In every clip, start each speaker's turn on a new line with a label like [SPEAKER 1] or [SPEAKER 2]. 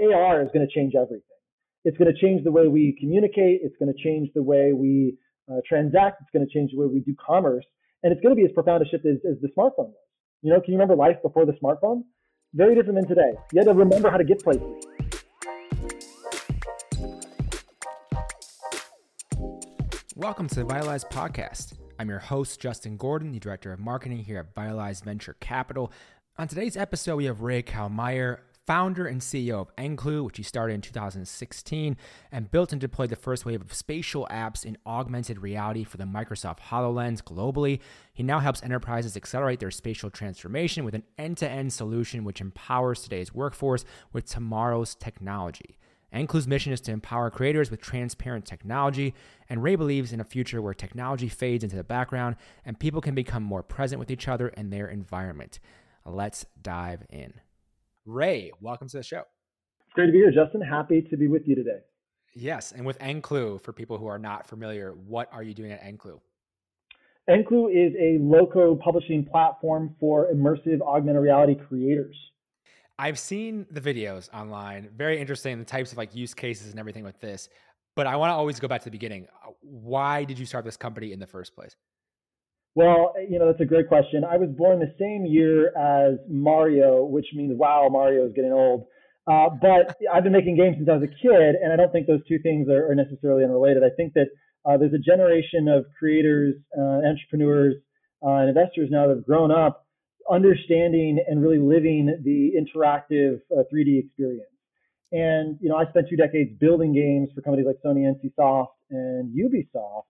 [SPEAKER 1] AR is going to change everything. It's going to change the way we communicate. It's going to change the way we uh, transact. It's going to change the way we do commerce. And it's going to be as profound a shift as, as the smartphone was. You know, can you remember life before the smartphone? Very different than today. You had to remember how to get places.
[SPEAKER 2] Welcome to the Vitalize Podcast. I'm your host, Justin Gordon, the Director of Marketing here at Vitalize Venture Capital. On today's episode, we have Ray Kallmeyer, founder and CEO of Enklu, which he started in 2016 and built and deployed the first wave of spatial apps in augmented reality for the Microsoft HoloLens globally. He now helps enterprises accelerate their spatial transformation with an end to end solution which empowers today's workforce with tomorrow's technology. Enklu's mission is to empower creators with transparent technology, and Ray believes in a future where technology fades into the background and people can become more present with each other and their environment. Let's dive in. Ray, welcome to the show.
[SPEAKER 1] It's great to be here, Justin. Happy to be with you today.
[SPEAKER 2] Yes, and with Enklu, for people who are not familiar, what are you doing at Enklu?
[SPEAKER 1] Enklu is a low publishing platform for immersive augmented reality creators.
[SPEAKER 2] I've seen the videos online, very interesting, the types of like use cases and everything with this. But I want to always go back to the beginning. Uh, why did you start this company in the first place?
[SPEAKER 1] Well, you know, that's a great question. I was born the same year as Mario, which means, wow, Mario is getting old. Uh, but I've been making games since I was a kid, and I don't think those two things are, are necessarily unrelated. I think that uh, there's a generation of creators, uh, entrepreneurs, uh, and investors now that have grown up understanding and really living the interactive 3D uh, experience. And you know, I spent two decades building games for companies like Sony, NCSoft, and Ubisoft.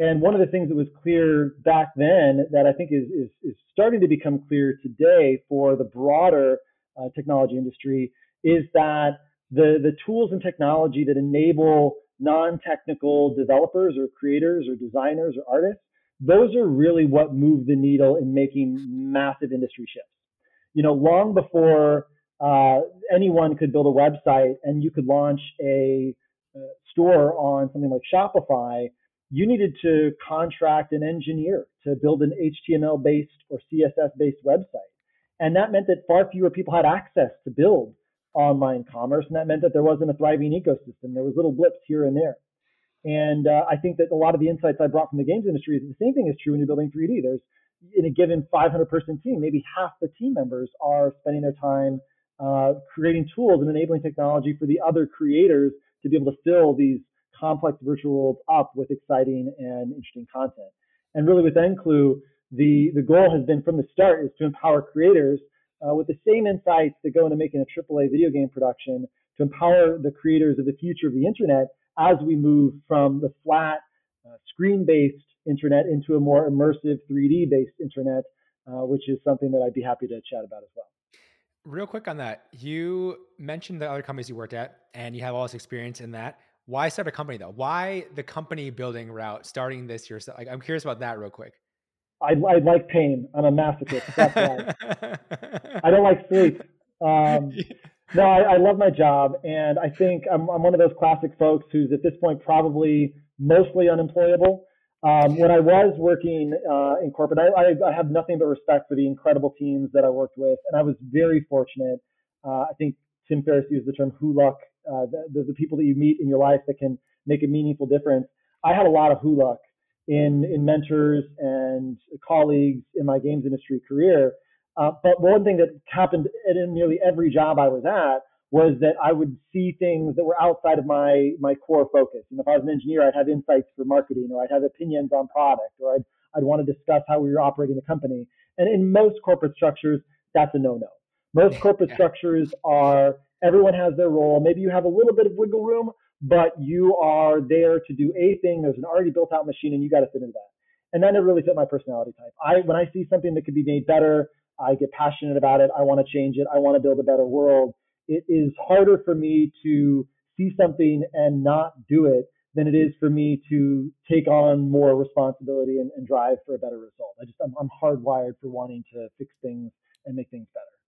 [SPEAKER 1] And one of the things that was clear back then that I think is, is, is starting to become clear today for the broader uh, technology industry is that the, the tools and technology that enable non-technical developers or creators or designers or artists, those are really what move the needle in making massive industry shifts. You know, long before uh, anyone could build a website and you could launch a, uh, store on something like Shopify, you needed to contract an engineer to build an HTML based or CSS based website. And that meant that far fewer people had access to build online commerce. And that meant that there wasn't a thriving ecosystem. There was little blips here and there. And uh, I think that a lot of the insights I brought from the games industry is the same thing is true when you're building 3D. There's in a given 500 person team, maybe half the team members are spending their time uh, creating tools and enabling technology for the other creators to be able to fill these complex virtual worlds up with exciting and interesting content. And really with Enklu, the, the goal has been from the start is to empower creators uh, with the same insights that go into making a AAA video game production to empower the creators of the future of the internet as we move from the flat uh, screen-based internet into a more immersive 3D-based internet, uh, which is something that I'd be happy to chat about as well.
[SPEAKER 2] Real quick on that, you mentioned the other companies you worked at, and you have all this experience in that. Why start a company though? Why the company building route, starting this yourself? Like, I'm curious about that real quick.
[SPEAKER 1] I, I like pain. I'm a masochist. That's why. I don't like sleep. Um, no, I, I, love my job, and I think I'm, I'm one of those classic folks who's at this point probably mostly unemployable. Um, when I was working uh, in corporate, I, I, have nothing but respect for the incredible teams that I worked with, and I was very fortunate. Uh, I think Tim Ferriss used the term "who luck." Uh, the, the people that you meet in your life that can make a meaningful difference. I had a lot of who luck in in mentors and colleagues in my games industry career. Uh, but one thing that happened in nearly every job I was at was that I would see things that were outside of my my core focus. And if I was an engineer, I'd have insights for marketing, or I'd have opinions on product, or I'd I'd want to discuss how we were operating the company. And in most corporate structures, that's a no-no. Most corporate structures are Everyone has their role. Maybe you have a little bit of wiggle room, but you are there to do a thing. There's an already built out machine and you got to fit into that. And that never really fit my personality type. I, when I see something that could be made better, I get passionate about it. I want to change it. I want to build a better world. It is harder for me to see something and not do it than it is for me to take on more responsibility and, and drive for a better result. I just, I'm, I'm hardwired for wanting to fix things and make things better.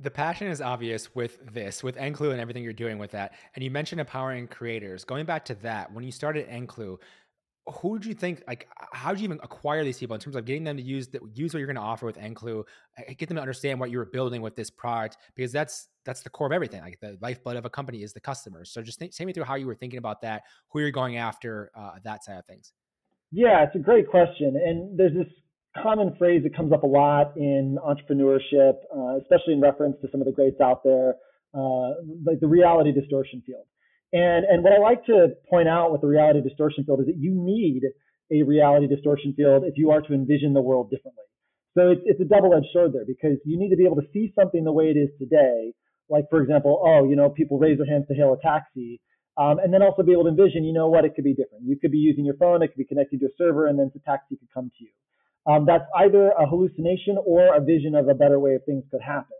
[SPEAKER 2] The passion is obvious with this, with Enklu and everything you're doing with that. And you mentioned empowering creators. Going back to that, when you started Enklu, who did you think like how do you even acquire these people in terms of getting them to use the use what you're going to offer with Enklu, get them to understand what you were building with this product because that's that's the core of everything. Like the lifeblood of a company is the customers. So just think, take me through how you were thinking about that, who you're going after, uh, that side of things.
[SPEAKER 1] Yeah, it's a great question, and there's this common phrase that comes up a lot in entrepreneurship, uh, especially in reference to some of the greats out there, uh, like the reality distortion field. And, and what I like to point out with the reality distortion field is that you need a reality distortion field if you are to envision the world differently. So it's, it's a double-edged sword there because you need to be able to see something the way it is today. Like, for example, oh, you know, people raise their hands to hail a taxi. Um, and then also be able to envision, you know what, it could be different. You could be using your phone, it could be connected to a server, and then the taxi could come to you. Um, that's either a hallucination or a vision of a better way of things could happen.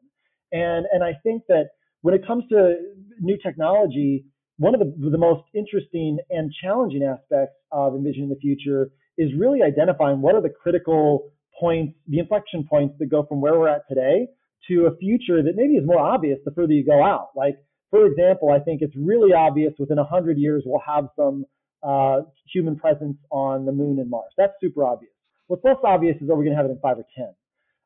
[SPEAKER 1] And, and I think that when it comes to new technology, one of the, the most interesting and challenging aspects of envisioning the future is really identifying what are the critical points, the inflection points that go from where we're at today to a future that maybe is more obvious the further you go out. Like, for example, I think it's really obvious within 100 years we'll have some uh, human presence on the moon and Mars. That's super obvious. What's less obvious is are we going to have it in five or 10?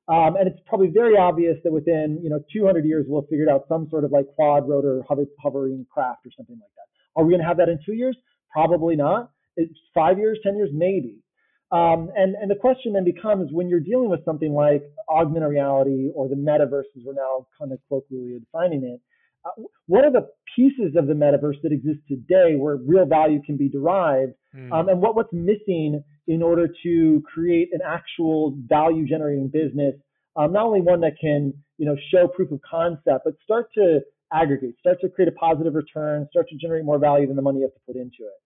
[SPEAKER 1] Um, and it's probably very obvious that within you know 200 years we'll have figured out some sort of like quad rotor hover, hovering craft or something like that. Are we going to have that in two years? Probably not. It's five years, 10 years, maybe. Um, and, and the question then becomes when you're dealing with something like augmented reality or the metaverse, as we're now kind of colloquially defining it, uh, what are the pieces of the metaverse that exist today where real value can be derived? Mm. Um, and what, what's missing in order to create an actual value generating business, um, not only one that can you know show proof of concept, but start to aggregate, start to create a positive return, start to generate more value than the money you have to put into it.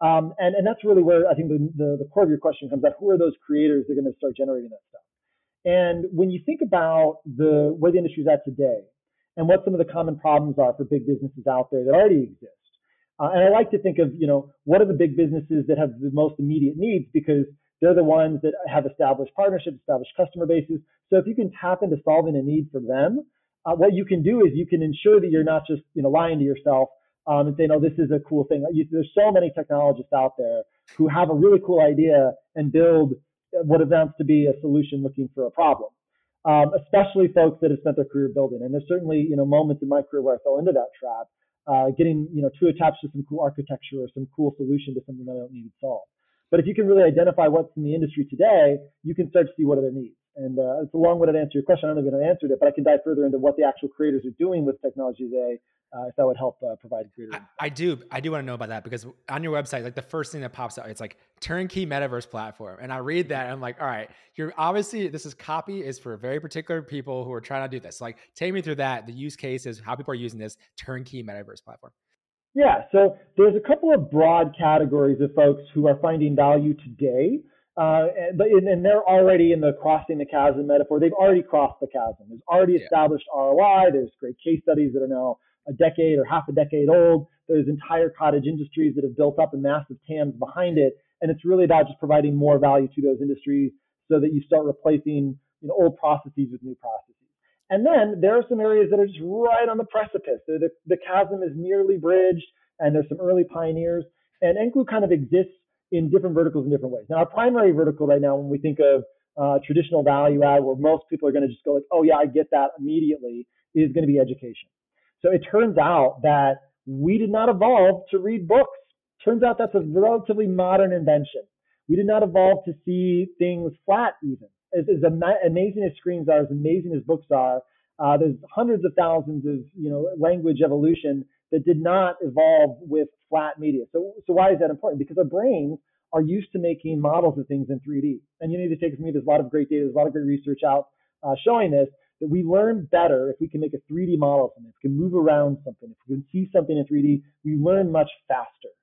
[SPEAKER 1] Um, and, and that's really where I think the, the, the core of your question comes at. Who are those creators that are going to start generating that stuff? And when you think about the where the industry is at today and what some of the common problems are for big businesses out there that already exist, uh, and I like to think of, you know, what are the big businesses that have the most immediate needs because they're the ones that have established partnerships, established customer bases. So if you can tap into solving a need for them, uh, what you can do is you can ensure that you're not just, you know, lying to yourself um, and saying, oh, this is a cool thing. You, there's so many technologists out there who have a really cool idea and build what amounts to be a solution looking for a problem. Um, especially folks that have spent their career building. And there's certainly, you know, moments in my career where I fell into that trap uh, getting you know too attached to some cool architecture or some cool solution to something that I don't need to solve. But if you can really identify what's in the industry today, you can start to see what are their needs. And uh, it's a long-winded answer to your question. I don't know if I answered it, but I can dive further into what the actual creators are doing with technology today uh, if that would help uh, provide greater.
[SPEAKER 2] I, I, do. I do want to know about that because on your website, like the first thing that pops out, it's like turnkey metaverse platform, and I read that and I'm like, all right, you're obviously this is copy is for very particular people who are trying to do this. Like, take me through that, the use cases, how people are using this turnkey metaverse platform.
[SPEAKER 1] Yeah, so there's a couple of broad categories of folks who are finding value today. Uh, but and they're already in the crossing the chasm metaphor. They've already crossed the chasm. There's already established yeah. ROI. There's great case studies that are now a decade or half a decade old. There's entire cottage industries that have built up and massive TAMs behind it. And it's really about just providing more value to those industries so that you start replacing you know, old processes with new processes. And then there are some areas that are just right on the precipice. The, the chasm is nearly bridged, and there's some early pioneers. And Enklu kind of exists in different verticals in different ways. Now, our primary vertical right now, when we think of uh, traditional value add, where most people are going to just go like, "Oh yeah, I get that immediately," is going to be education. So it turns out that we did not evolve to read books. Turns out that's a relatively modern invention. We did not evolve to see things flat even. As, as amazing as screens are, as amazing as books are, uh, there's hundreds of thousands of you know language evolution that did not evolve with flat media. So, so why is that important? Because our brains are used to making models of things in 3D. And you need to take from me, there's a lot of great data, there's a lot of great research out uh, showing this that we learn better if we can make a 3D model of something, if we can move around something, if we can see something in 3D, we learn much faster.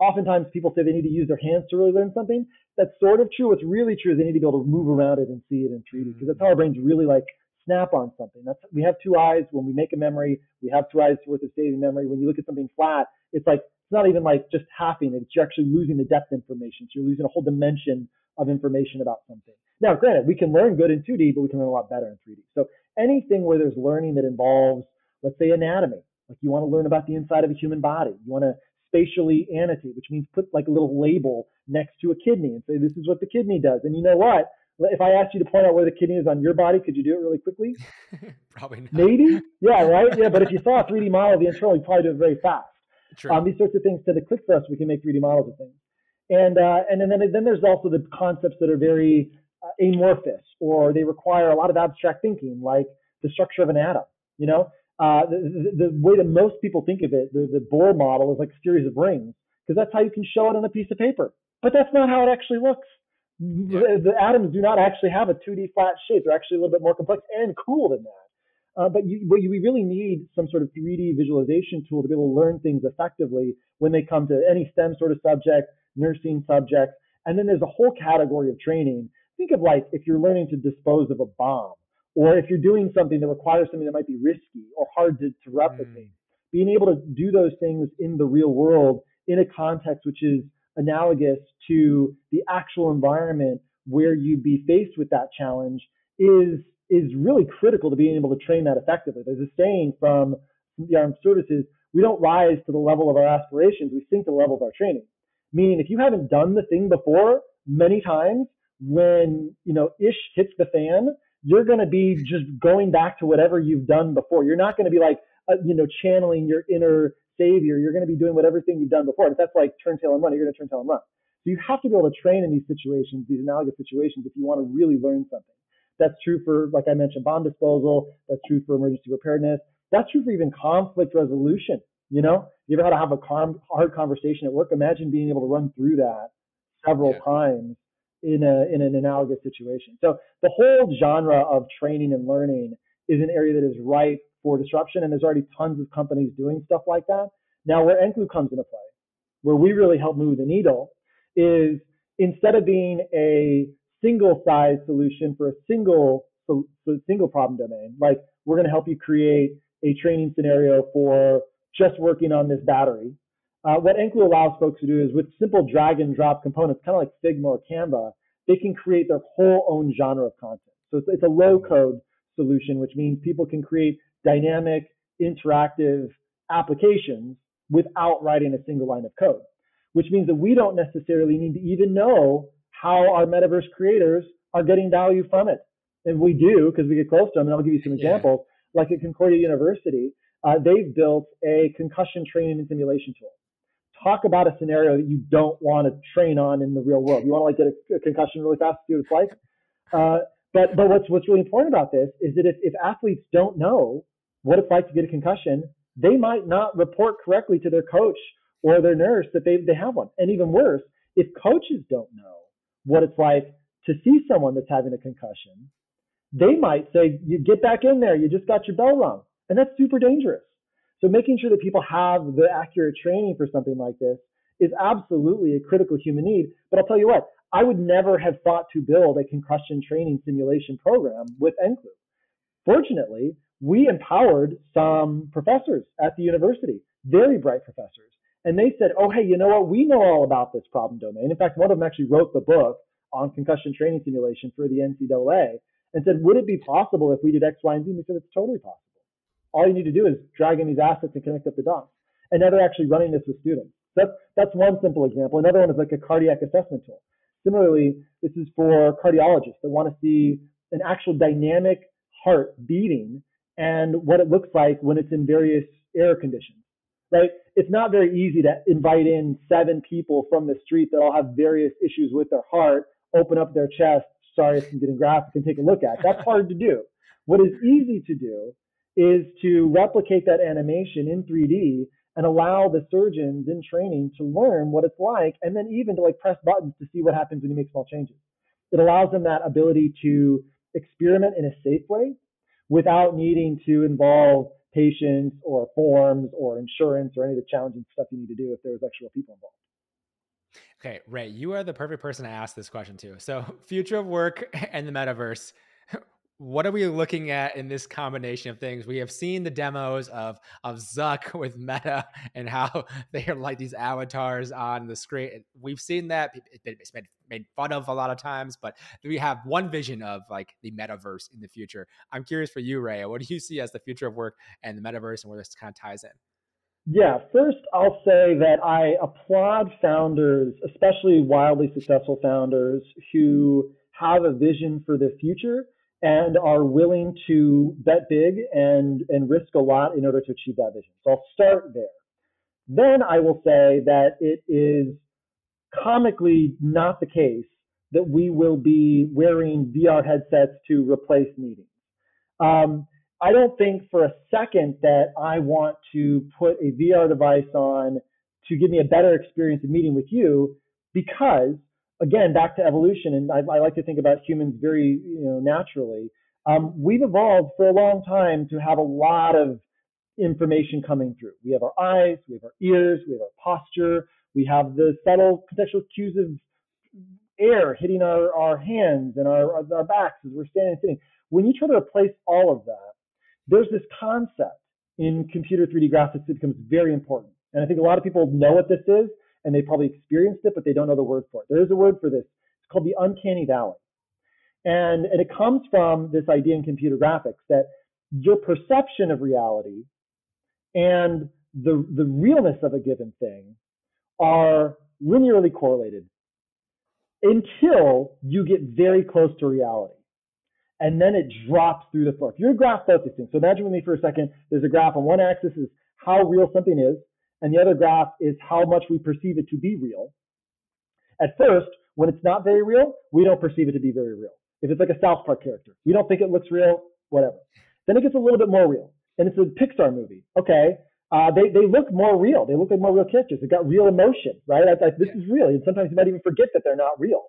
[SPEAKER 1] Oftentimes people say they need to use their hands to really learn something. That's sort of true. What's really true is they need to be able to move around it and see it in 3D because that's how our brains really like snap on something. That's we have two eyes when we make a memory. We have two eyes worth of saving memory. When you look at something flat, it's like it's not even like just halving it. It's you're actually losing the depth information. So you're losing a whole dimension of information about something. Now, granted, we can learn good in 2D, but we can learn a lot better in 3D. So anything where there's learning that involves, let's say, anatomy, like you want to learn about the inside of a human body, you want to spatially annotate, which means put like a little label next to a kidney and say, this is what the kidney does. And you know what? If I asked you to point out where the kidney is on your body, could you do it really quickly?
[SPEAKER 2] probably not.
[SPEAKER 1] Maybe. Yeah, right? Yeah, but if you saw a 3D model of the internal, you'd probably do it very fast. Um, these sorts of things to click for us. We can make 3D models of things. And, uh, and then, then there's also the concepts that are very uh, amorphous or they require a lot of abstract thinking, like the structure of an atom. You know, uh, the, the, the, way that most people think of it, the, the Bohr model is like a series of rings because that's how you can show it on a piece of paper. But that's not how it actually looks. Yeah. The, the, atoms do not actually have a 2D flat shape. They're actually a little bit more complex and cool than that. Uh, but, you, but you, we really need some sort of 3D visualization tool to be able to learn things effectively when they come to any STEM sort of subject, nursing subject. And then there's a whole category of training. Think of like if you're learning to dispose of a bomb, or if you're doing something that requires something that might be risky or hard to, to replicate. Mm. Being able to do those things in the real world in a context which is analogous to the actual environment where you'd be faced with that challenge is is really critical to being able to train that effectively. There's a saying from the armed services, we don't rise to the level of our aspirations, we sink to the level of our training. Meaning if you haven't done the thing before many times, when you know ish hits the fan, you're going to be just going back to whatever you've done before. You're not going to be like, uh, you know, channeling your inner savior. You're going to be doing whatever thing you've done before. And if that's like turn tail and run, you're going to turn tail and run. So you have to be able to train in these situations, these analogous situations, if you want to really learn something. That's true for, like I mentioned, bomb disposal. That's true for emergency preparedness. That's true for even conflict resolution. You know, you ever had to have a hard conversation at work? Imagine being able to run through that several yeah. times in a in an analogous situation. So the whole genre of training and learning is an area that is ripe for disruption, and there's already tons of companies doing stuff like that. Now, where Enklu comes into play, where we really help move the needle, is instead of being a single size solution for a single so, so single problem domain, like we're going to help you create a training scenario for just working on this battery uh, what Enklu allows folks to do is with simple drag and drop components, kind of like Figma or Canva, they can create their whole own genre of content. So it's, it's a low code solution, which means people can create dynamic, interactive applications without writing a single line of code, which means that we don't necessarily need to even know how our metaverse creators are getting value from it. And we do because we get close to them. And I'll give you some examples. Yeah. Like at Concordia University, uh, they've built a concussion training and simulation tool talk about a scenario that you don't want to train on in the real world. You want to like get a, a concussion really fast, to see what it's like. Uh, but but what's what's really important about this is that if, if athletes don't know what it's like to get a concussion, they might not report correctly to their coach or their nurse that they they have one. And even worse, if coaches don't know what it's like to see someone that's having a concussion, they might say, "You get back in there. You just got your bell rung," and that's super dangerous. So making sure that people have the accurate training for something like this is absolutely a critical human need. But I'll tell you what, I would never have thought to build a concussion training simulation program with Enklu. Fortunately, we empowered some professors at the university, very bright professors. And they said, oh, hey, you know what? We know all about this problem domain. In fact, one of them actually wrote the book on concussion training simulation for the NCAA and said, would it be possible if we did X, Y, and Z? And we said, it's totally possible. All you need to do is drag in these assets and connect up the dots. And now they're actually running this with students. That's, that's one simple example. Another one is like a cardiac assessment tool. Similarly, this is for cardiologists that want to see an actual dynamic heart beating and what it looks like when it's in various air conditions, right? It's not very easy to invite in seven people from the street that all have various issues with their heart, open up their chest, sorry I'm getting graphic, and take a look at. That's hard to do. What is easy to do is to replicate that animation in 3D and allow the surgeons in training to learn what it's like and then even to like press buttons to see what happens when you make small changes. It allows them that ability to experiment in a safe way without needing to involve patients or forms or insurance or any of the challenging stuff you need to do if there's actual people involved.
[SPEAKER 2] Okay, Ray, you are the perfect person to ask this question to. So, future of work and the metaverse what are we looking at in this combination of things? We have seen the demos of of Zuck with Meta and how they are like these avatars on the screen. We've seen that it's been made fun of a lot of times, but we have one vision of like the metaverse in the future. I'm curious for you, Ray. What do you see as the future of work and the metaverse and where this kind of ties in?
[SPEAKER 1] Yeah, first I'll say that I applaud founders, especially wildly successful founders who mm-hmm. have a vision for the future and are willing to bet big and, and risk a lot in order to achieve that vision. So I'll start there. Then I will say that it is comically not the case that we will be wearing VR headsets to replace meetings. Um, I don't think for a second that I want to put a VR device on to give me a better experience of meeting with you because again, back to evolution, and I, I like to think about humans very you know, naturally. Um, we've evolved for a long time to have a lot of information coming through. We have our eyes, we have our ears, we have our posture, we have the subtle contextual cues of air hitting our, our hands and our, our backs as we're standing and sitting. When you try to replace all of that, there's this concept in computer 3D graphics that becomes very important. And I think a lot of people know what this is and they probably experienced it, but they don't know the word for it. There is a word for this. It's called the uncanny valley. And, and it comes from this idea in computer graphics that your perception of reality and the, the realness of a given thing are linearly correlated until you get very close to reality. And then it drops through the floor. If you're a graph focusing, so imagine with me for a second, there's a graph on one axis is how real something is, and the other graph is how much we perceive it to be real. At first, when it's not very real, we don't perceive it to be very real. If it's like a South Park character, we don't think it looks real, whatever. Then it gets a little bit more real, and it's a Pixar movie. Okay, uh, they they look more real. They look like more real characters. They got real emotion, right? I, I, this is real, and sometimes you might even forget that they're not real.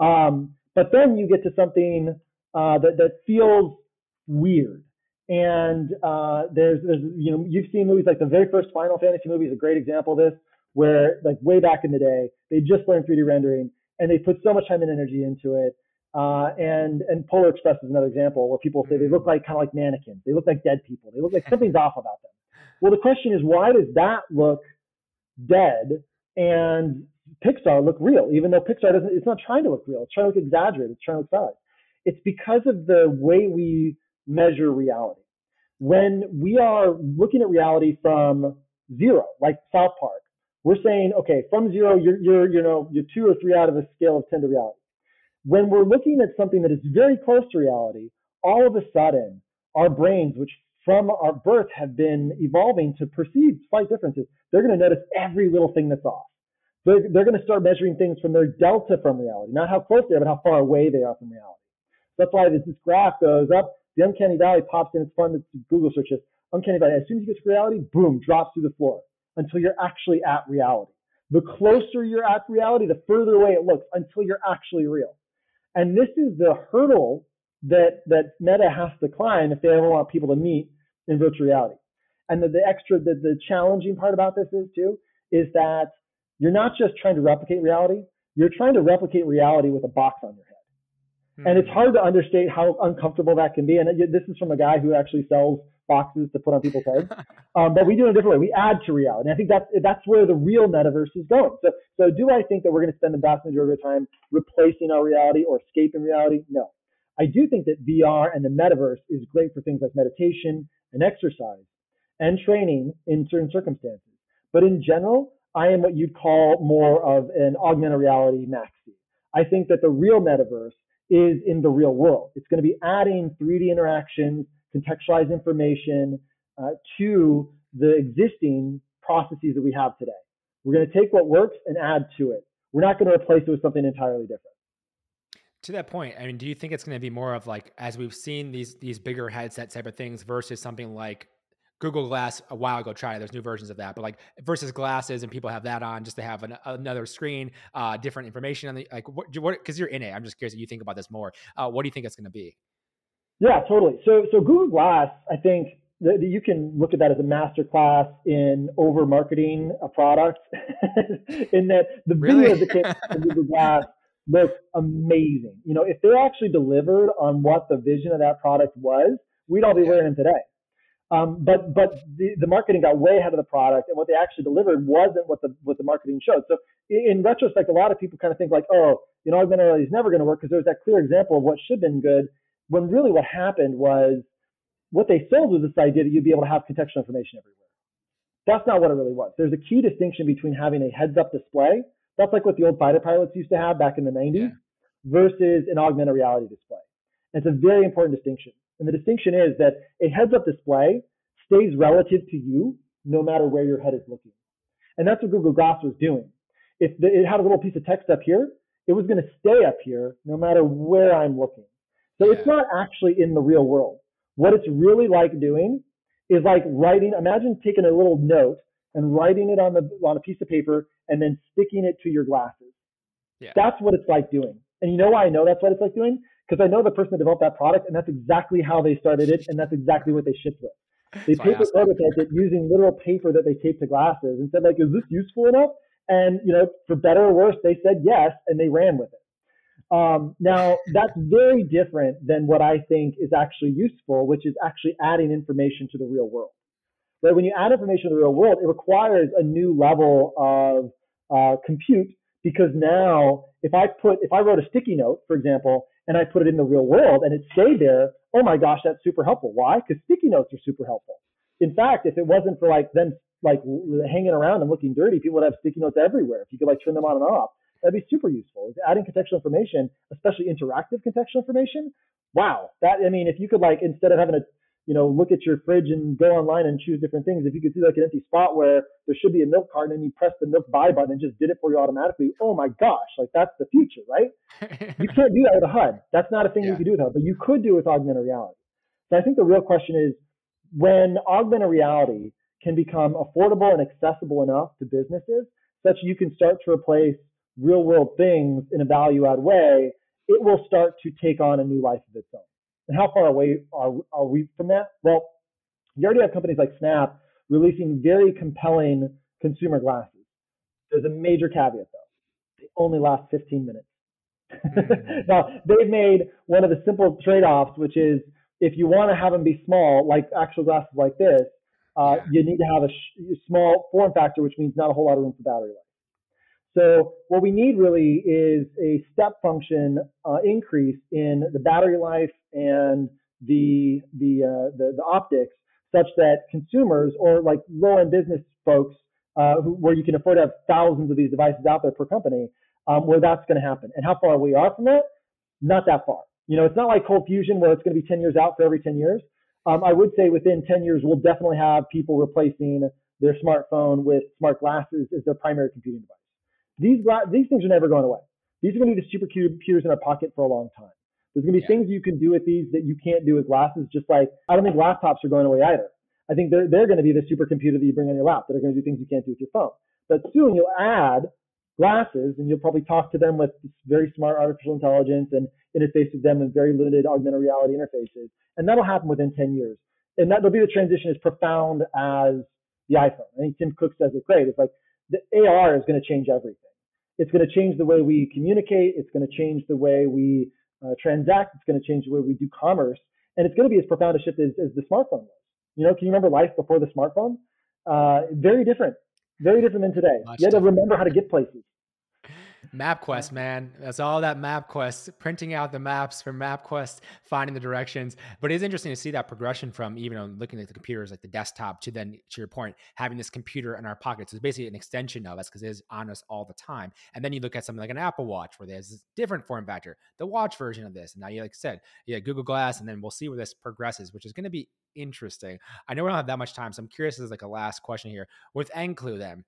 [SPEAKER 1] Um, but then you get to something uh, that that feels weird, and uh, there's, there's, you know, you've seen movies like the very first Final Fantasy movie is a great example of this, where like way back in the day, they just learned 3D rendering and they put so much time and energy into it. Uh, and and Polar Express is another example where people say they look like kind of like mannequins. They look like dead people. They look like something's off about them. Well, the question is, why does that look dead and Pixar look real? Even though Pixar doesn't, it's not trying to look real. It's trying to look exaggerated. It's trying to look solid. It's because of the way we measure reality. When we are looking at reality from zero, like South Park, we're saying, okay, from zero, you're, you're, you know, you're two or three out of a scale of 10 to reality. When we're looking at something that is very close to reality, all of a sudden, our brains, which from our birth have been evolving to perceive slight differences, they're going to notice every little thing that's off. They're, they're going to start measuring things from their delta from reality, not how close they are, but how far away they are from reality. That's why this, this graph goes up the uncanny valley pops in. It's fun to Google search it. Uncanny valley. As soon as you get to reality, boom, drops through the floor until you're actually at reality. The closer you're at reality, the further away it looks until you're actually real. And this is the hurdle that that Meta has to climb if they ever want people to meet in virtual reality. And the, the extra, the, the challenging part about this is too, is that you're not just trying to replicate reality, you're trying to replicate reality with a box on your head. Mm-hmm. And it's hmm. hard to understate how uncomfortable that can be. And this is from a guy who actually sells boxes to put on people's heads. Um, but we do it a different way. We add to reality. And I think that's that's where the real metaverse is going. So so do I think that we're going to spend the vast majority of our time replacing our reality or escaping reality? No. I do think that VR and the metaverse is great for things like meditation and exercise and training in certain circumstances. But in general, I am what you'd call more of an augmented reality maxi. I think that the real metaverse is in the real world. It's going to be adding 3D interactions, contextualized information uh, to the existing processes that we have today. We're going to take what works and add to it. We're not going to replace it with something entirely different.
[SPEAKER 2] To that point, I mean, do you think it's going to be more of like as we've seen these these bigger headset type of things versus something like Google Glass a while ago tried. There's new versions of that, but like versus glasses and people have that on just to have an, another screen, uh, different information on the like what because you're in it. I'm just curious if you think about this more. Uh, what do you think it's going to be?
[SPEAKER 1] Yeah, totally. So so Google Glass, I think that you can look at that as a master class in over marketing a product. in that the really? videos that came from Google Glass look amazing. You know, if they actually delivered on what the vision of that product was, we'd all be wearing them today. Um, but but the, the marketing got way ahead of the product, and what they actually delivered wasn't what the what the marketing showed. So in, in retrospect, a lot of people kind of think like, oh, you know, augmented reality is never going to work because there's that clear example of what should have been good. When really what happened was what they sold was this idea that you'd be able to have contextual information everywhere. That's not what it really was. There's a key distinction between having a heads up display. That's like what the old fighter pilots used to have back in the 90s yeah. versus an augmented reality display. And it's a very important distinction. And the distinction is that a heads up display stays relative to you no matter where your head is looking. And that's what Google Glass was doing. If the, it had a little piece of text up here, it was going to stay up here no matter where I'm looking. So yeah. it's not actually in the real world. What it's really like doing is like writing, imagine taking a little note and writing it on the on a piece of paper and then sticking it to your glasses. Yeah. That's what it's like doing. And you know why I know that's what it's like doing? Because I know the person that developed that product and that's exactly how they started it and that's exactly what they shipped with. They paper prototyped it using literal paper that they taped to glasses and said like, is this useful enough? And you know, for better or worse, they said yes and they ran with it. Um, now, that's very different than what I think is actually useful, which is actually adding information to the real world. Right? When you add information to the real world, it requires a new level of uh, compute because now, if I put, if I wrote a sticky note, for example, and I put it in the real world and it stayed there, oh my gosh, that's super helpful. Why? Because sticky notes are super helpful. In fact, if it wasn't for like them like hanging around and looking dirty, people would have sticky notes everywhere. If you could like turn them on and off, that'd be super useful. Adding contextual information, especially interactive contextual information, wow. That I mean, if you could like instead of having to you know, look at your fridge and go online and choose different things. If you could see like an empty spot where there should be a milk carton and you press the milk buy button and just did it for you automatically, oh my gosh, like that's the future, right? you can't do that with a HUD. That's not a thing yeah. you can do with HUD, but you could do with augmented reality. So I think the real question is when augmented reality can become affordable and accessible enough to businesses such you can start to replace real world things in a value add way, it will start to take on a new life of its own. And how far away are, are we from that? Well, you already have companies like Snap releasing very compelling consumer glasses. There's a major caveat though. They only last 15 minutes. Mm-hmm. now, they've made one of the simple trade-offs, which is if you want to have them be small, like actual glasses like this, uh, yeah. you need to have a, sh- a small form factor, which means not a whole lot of room for battery life. So what we need really is a step function uh, increase in the battery life and the the, uh, the, the optics, such that consumers or like low end business folks, uh, who, where you can afford to have thousands of these devices out there per company, um, where that's going to happen. And how far we are from that? Not that far. You know, it's not like cold fusion where it's going to be 10 years out for every 10 years. Um, I would say within 10 years, we'll definitely have people replacing their smartphone with smart glasses as their primary computing device. These these things are never going away. These are going to be the supercomputers in our pocket for a long time. There's going to be yeah. things you can do with these that you can't do with glasses. Just like I don't think laptops are going away either. I think they're they're going to be the supercomputer that you bring on your lap that are going to do things you can't do with your phone. But soon you'll add glasses and you'll probably talk to them with very smart artificial intelligence and interface with them in very limited augmented reality interfaces. And that'll happen within 10 years. And that'll be the transition as profound as the iPhone. I think Tim Cook says it great. It's like the AR is going to change everything. It's going to change the way we communicate. It's going to change the way we uh, transact. It's going to change the way we do commerce. And it's going to be as profound a shift as, as the smartphone was. You know, can you remember life before the smartphone? Uh, very different, very different than today. Much you had to remember how to get places.
[SPEAKER 2] MapQuest, man. That's all that MapQuest, printing out the maps for MapQuest, finding the directions. But it is interesting to see that progression from even looking at the computers like the desktop to then, to your point, having this computer in our pockets. It's basically an extension of us because it is on us all the time. And then you look at something like an Apple Watch where there's this different form factor, the watch version of this. And now you, like I said, yeah, Google Glass, and then we'll see where this progresses, which is going to be interesting. I know we don't have that much time, so I'm curious as like a last question here with Enklu then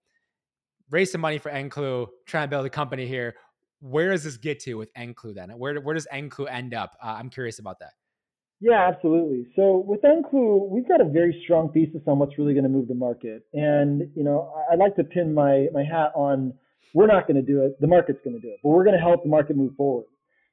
[SPEAKER 2] raise some money for Enklu, trying to build a company here. Where does this get to with Enklu then? Where, where does Enklu end up? Uh, I'm curious about that.
[SPEAKER 1] Yeah, absolutely. So with Enklu, we've got a very strong thesis on what's really going to move the market. And, you know, I'd like to pin my, my hat on we're not going to do it. The market's going to do it, but we're going to help the market move forward.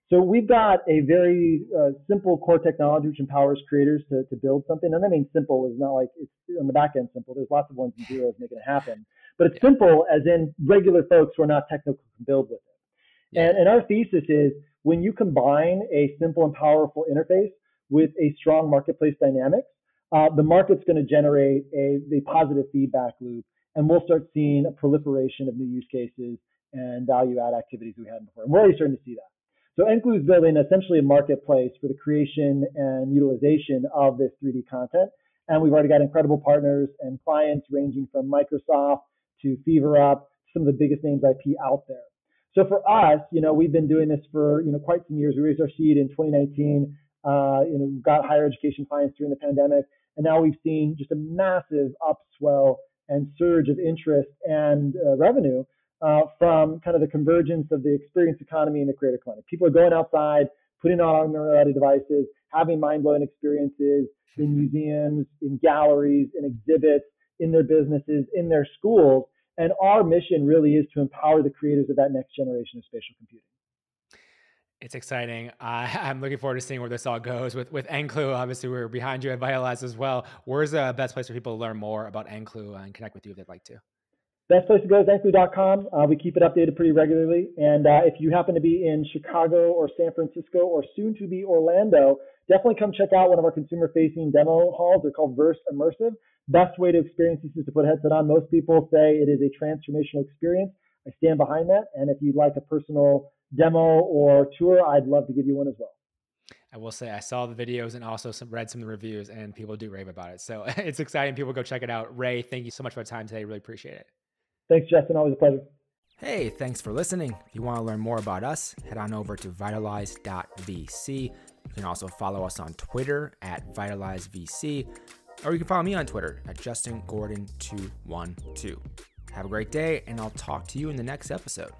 [SPEAKER 1] So we've got a very uh, simple core technology which empowers creators to, to build something. And I mean simple is not like it's on the back end simple. There's lots of ones and zeros making it happen. But it's simple as in regular folks who are not technical can build with it. And, and our thesis is when you combine a simple and powerful interface with a strong marketplace dynamics, uh, the market's going to generate a, a positive feedback loop, and we'll start seeing a proliferation of new use cases and value add activities we hadn't before. And we're already starting to see that. So Enklu is building essentially a marketplace for the creation and utilization of this 3D content And we've already got incredible partners and clients ranging from Microsoft to Fever Up, some of the biggest names IP out there. So for us, you know, we've been doing this for, you know, quite some years. We raised our seed in 2019, uh, you know, got higher education clients during the pandemic. And now we've seen just a massive upswell and surge of interest and uh, revenue uh, from kind of the convergence of the experience economy and the creator economy. People are going outside, putting on augmented reality devices, having mind-blowing experiences in museums, in galleries, in exhibits, in their businesses, in their schools. And our mission really is to empower the creators of that next generation of spatial computing.
[SPEAKER 2] It's exciting. I'm looking forward to seeing where this all goes. With with Enklu, obviously, we're behind you at Vitalize as well. Where's the best place for people to learn more about Enklu and connect with you if they'd like to?
[SPEAKER 1] Best place to go is enklu.com. Uh, we keep it updated pretty regularly. And uh, if you happen to be in Chicago or San Francisco or soon to be Orlando, definitely come check out one of our consumer facing demo halls. They're called Verse Immersive. Best way to experience this is to put a headset on. Most people say it is a transformational experience. I stand behind that. And if you'd like a personal demo or tour, I'd love to give you one as well.
[SPEAKER 2] I will say I saw the videos and also some, read some of the reviews, and people do rave about it. So it's exciting. People go check it out. Ray, thank you so much for the time today. Really appreciate it.
[SPEAKER 1] Thanks, Justin. Always a pleasure.
[SPEAKER 2] Hey, thanks for listening. If you want to learn more about us, head on over to vitalize.vc. You can also follow us on Twitter at vitalizevc, or you can follow me on Twitter at justingordon212. Have a great day, and I'll talk to you in the next episode.